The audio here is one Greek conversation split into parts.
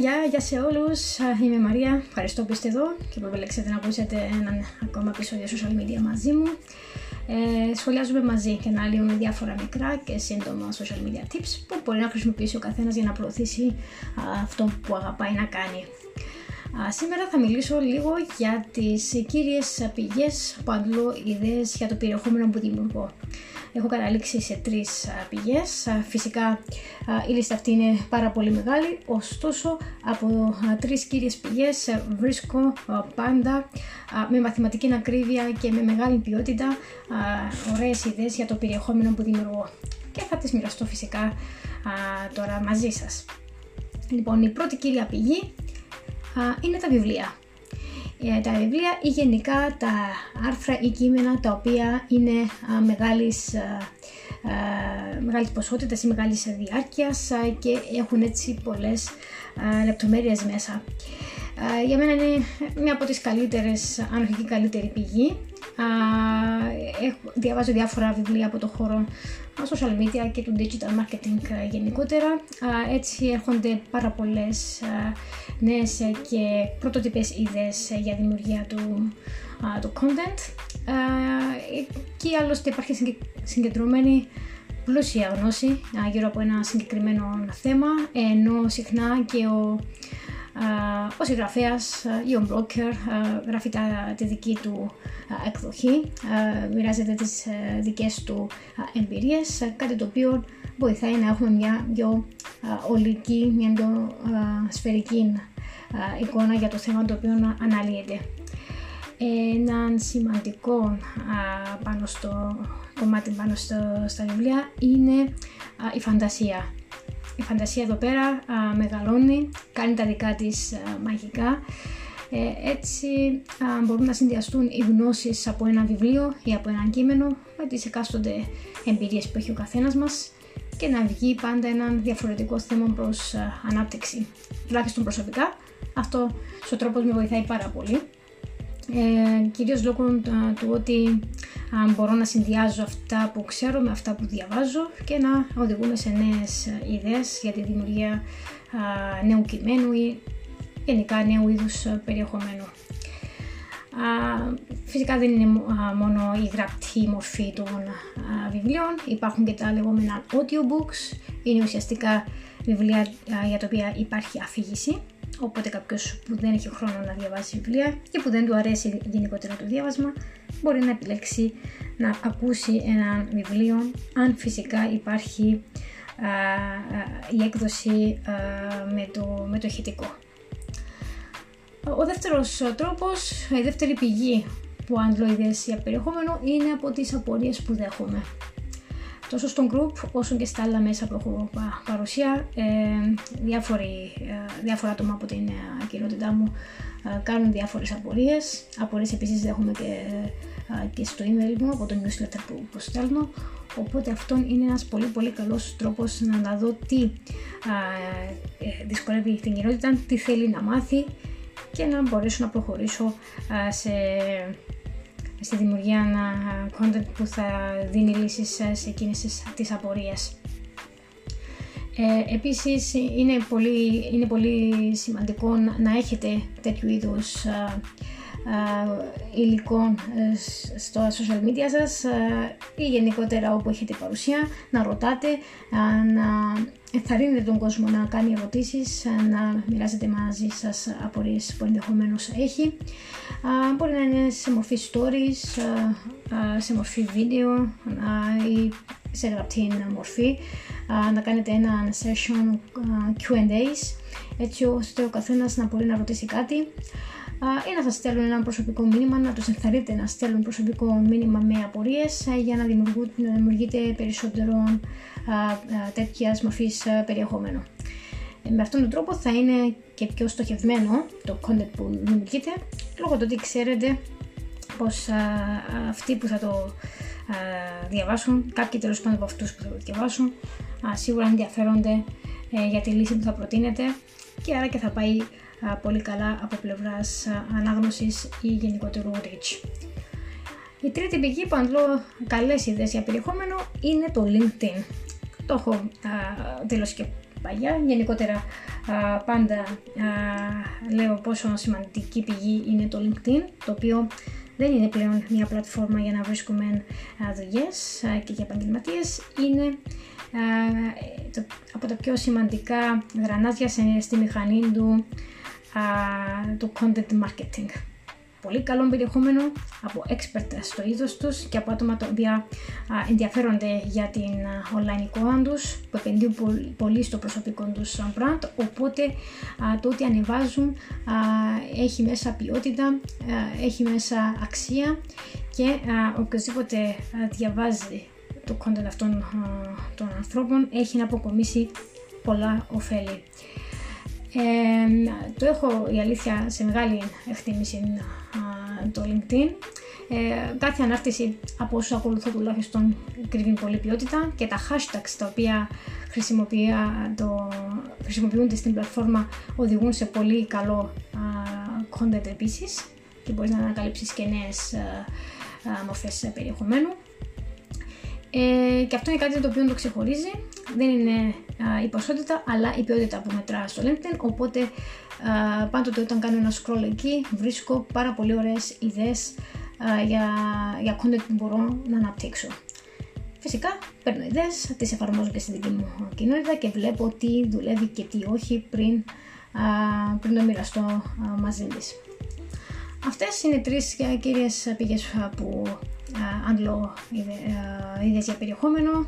γεια, γεια σε όλους. Είμαι η Μαρία, ευχαριστώ που είστε εδώ και που επιλέξετε να ακούσετε έναν ακόμα επεισόδιο social media μαζί μου. Ε, σχολιάζουμε μαζί και αναλύουμε διάφορα μικρά και σύντομα social media tips που μπορεί να χρησιμοποιήσει ο καθένας για να προωθήσει αυτό που αγαπάει να κάνει. Σήμερα θα μιλήσω λίγο για τις κύριες πηγές που αντλώ ιδέες για το περιεχόμενο που δημιουργώ έχω καταλήξει σε τρεις πηγές. Φυσικά η λίστα αυτή είναι πάρα πολύ μεγάλη, ωστόσο από τρεις κύριες πηγές ε, βρίσκω πάντα με μαθηματική ακρίβεια και με μεγάλη ποιότητα ωραίες ιδέες για το περιεχόμενο που δημιουργώ και θα τις μοιραστώ φυσικά τώρα μαζί σας. Λοιπόν, η πρώτη κύρια πηγή είναι τα βιβλία. Ε, τα βιβλία ή γενικά τα άρθρα ή κείμενα τα οποία είναι α, μεγάλης, α, μεγάλης ποσότητας ή μεγάλης διάρκειας και έχουν έτσι πολλές λεπτομέρειες μέσα. Για μένα είναι μια από τις καλύτερες, αν όχι και καλύτερη πηγή. Διαβάζω διάφορα βιβλία από το χώρο social media και του digital marketing γενικότερα. Έτσι έρχονται πάρα πολλές νέες και πρωτοτυπές ιδέες για δημιουργία του, του content και άλλωστε υπάρχει συγκεντρωμένη πλούσια γνώση γύρω από ένα συγκεκριμένο θέμα ενώ συχνά και ο ο συγγραφέας ή ο broker γράφει τα, τη δική του εκδοχή, μοιράζεται τις ε, δικές του εμπειρίες, κάτι το οποίο βοηθάει να έχουμε μια πιο ολική, μια πιο σφαιρική εικόνα για το θέμα το οποίο αναλύεται. Ένα σημαντικό πάνω στο κομμάτι πάνω στο, στα βιβλία είναι η φαντασία. Η φαντασία εδώ πέρα μεγαλώνει, κάνει τα δικά της μαγικά. Ε, έτσι μπορούν να συνδυαστούν οι γνώσεις από ένα βιβλίο ή από ένα κείμενο με τις εκάστοτε εμπειρίες που έχει ο καθένας μας και να βγει πάντα ένα διαφορετικό θέμα προς ανάπτυξη. Τουλάχιστον προσωπικά, αυτό στο τρόπο με βοηθάει πάρα πολύ. Ε, κυρίως λόγω του ότι α, μπορώ να συνδυάζω αυτά που ξέρω με αυτά που διαβάζω και να οδηγούμε σε νέες ιδέες για τη δημιουργία α, νέου κειμένου ή γενικά νέου είδους περιεχομένου. Α, φυσικά δεν είναι μόνο η γραπτή μορφή των βιβλίων, υπάρχουν και τα λεγόμενα audiobooks, είναι ουσιαστικά βιβλία για τα οποία υπάρχει αφήγηση Οπότε κάποιος που δεν έχει χρόνο να διαβάσει βιβλία και που δεν του αρέσει γενικότερα το διάβασμα μπορεί να επιλέξει να ακούσει ένα βιβλίο αν φυσικά υπάρχει η έκδοση με, το, με το ηχητικό. Ο δεύτερος τρόπος, η δεύτερη πηγή που αντλώ ιδέες για περιεχόμενο είναι από τις απορίες που δέχομαι τόσο στο group όσο και στα άλλα μέσα που έχω παρουσία. Ε, διάφοροι, ε, διάφορα άτομα από την ε, κοινότητά μου ε, κάνουν διάφορες απορίες. Απορίες επίσης δέχομαι και, ε, και στο email μου από το newsletter που, που στέλνω. Οπότε αυτό είναι ένας πολύ πολύ καλός τρόπος να δω τι δυσκολεύει την κοινότητα, τι θέλει να μάθει και να μπορέσω να προχωρήσω σε στη δημιουργία ένα content που θα δίνει λύσεις σε εκείνες τις απορίες. Ε, επίσης είναι πολύ, είναι πολύ σημαντικό να έχετε τέτοιου είδους υλικών ε, στο social media σας ε, ή γενικότερα όπου έχετε παρουσία, να ρωτάτε, να ενθαρρύνετε τον κόσμο να κάνει ερωτήσεις, να μοιράζετε μαζί σας απορίες που ενδεχομένως έχει. Μπορεί να είναι σε μορφή stories, σε μορφή βίντεο ή σε γραπτή μορφή, να κάνετε ένα session Q&A's έτσι ώστε ο καθένας να μπορεί να ρωτήσει κάτι ή να σας στέλνουν ένα προσωπικό μήνυμα, να τους ενθαρρύνετε να στέλνουν προσωπικό μήνυμα με απορίες για να, να δημιουργείτε περισσότερο τέτοιας μορφής περιεχόμενο. Ε, με αυτόν τον τρόπο θα είναι και πιο στοχευμένο το content που δημιουργείτε λόγω του ότι ξέρετε πως αυτοί που θα το διαβάσουν, κάποιοι τέλος πάντων από αυτούς που θα το διαβάσουν, σίγουρα ενδιαφέρονται ε, για τη λύση που θα προτείνετε και άρα και θα πάει πολύ καλά από πλευράς ανάγνωσης ή γενικότερου reach. Η τρίτη πηγή που αντλώ καλές ιδέες για περιεχόμενο είναι το LinkedIn. Το έχω τέλος και παγιά. Γενικότερα πάντα λέω πόσο σημαντική πηγή είναι το LinkedIn, το οποίο δεν είναι πλέον μια πλατφόρμα για να βρίσκουμε δουλειές και για επαγγελματίες. Είναι από τα πιο σημαντικά γρανάζια στη μηχανή του, του content marketing πολύ καλό περιεχόμενο από expert στο είδος τους και από άτομα τα οποία ενδιαφέρονται για την online εικόνα τους, που επενδύουν πολύ στο προσωπικό τους brand, οπότε το ότι ανεβάζουν έχει μέσα ποιότητα, έχει μέσα αξία και οποιοδήποτε διαβάζει το content αυτών των ανθρώπων έχει να αποκομίσει πολλά ωφέλη. Ε, το έχω η αλήθεια σε μεγάλη εκτίμηση το LinkedIn. Ε, κάθε ανάρτηση από όσους ακολουθώ τουλάχιστον κρύβει πολύ ποιότητα και τα hashtags τα οποία το, χρησιμοποιούνται στην πλατφόρμα οδηγούν σε πολύ καλό α, content επίσης και μπορείς να ανακαλύψεις και νέες α, μορφές περιεχομένου. Ε, και αυτό είναι κάτι το οποίο το ξεχωρίζει. Δεν είναι η ποσότητα, αλλά η ποιότητα που μετρά στο LinkedIn. Οπότε α, πάντοτε όταν κάνω ένα scroll εκεί βρίσκω πάρα πολύ ωραίες ιδέες για, για content που μπορώ να αναπτύξω. Φυσικά παίρνω ιδέες, τις εφαρμόζω και στην δική μου κοινότητα και βλέπω τι δουλεύει και τι όχι πριν, πριν το μοιραστώ μαζί της. Αυτές είναι τρεις κύριες πηγές που αντλώ ιδέες για περιεχόμενο,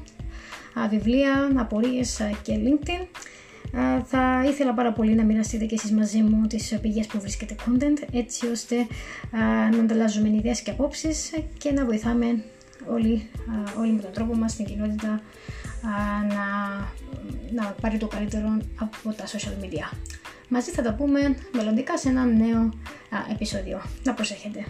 βιβλία, απορίες και LinkedIn. Θα ήθελα πάρα πολύ να μοιραστείτε και εσείς μαζί μου τις πηγές που βρίσκετε content έτσι ώστε να ανταλλάζουμε ιδέες και απόψεις και να βοηθάμε όλοι, όλοι με τον τρόπο μας στην κοινότητα να, να πάρει το καλύτερο από τα social media. Μαζί θα τα πούμε μελλοντικά σε ένα νέο επεισόδιο. Να προσέχετε.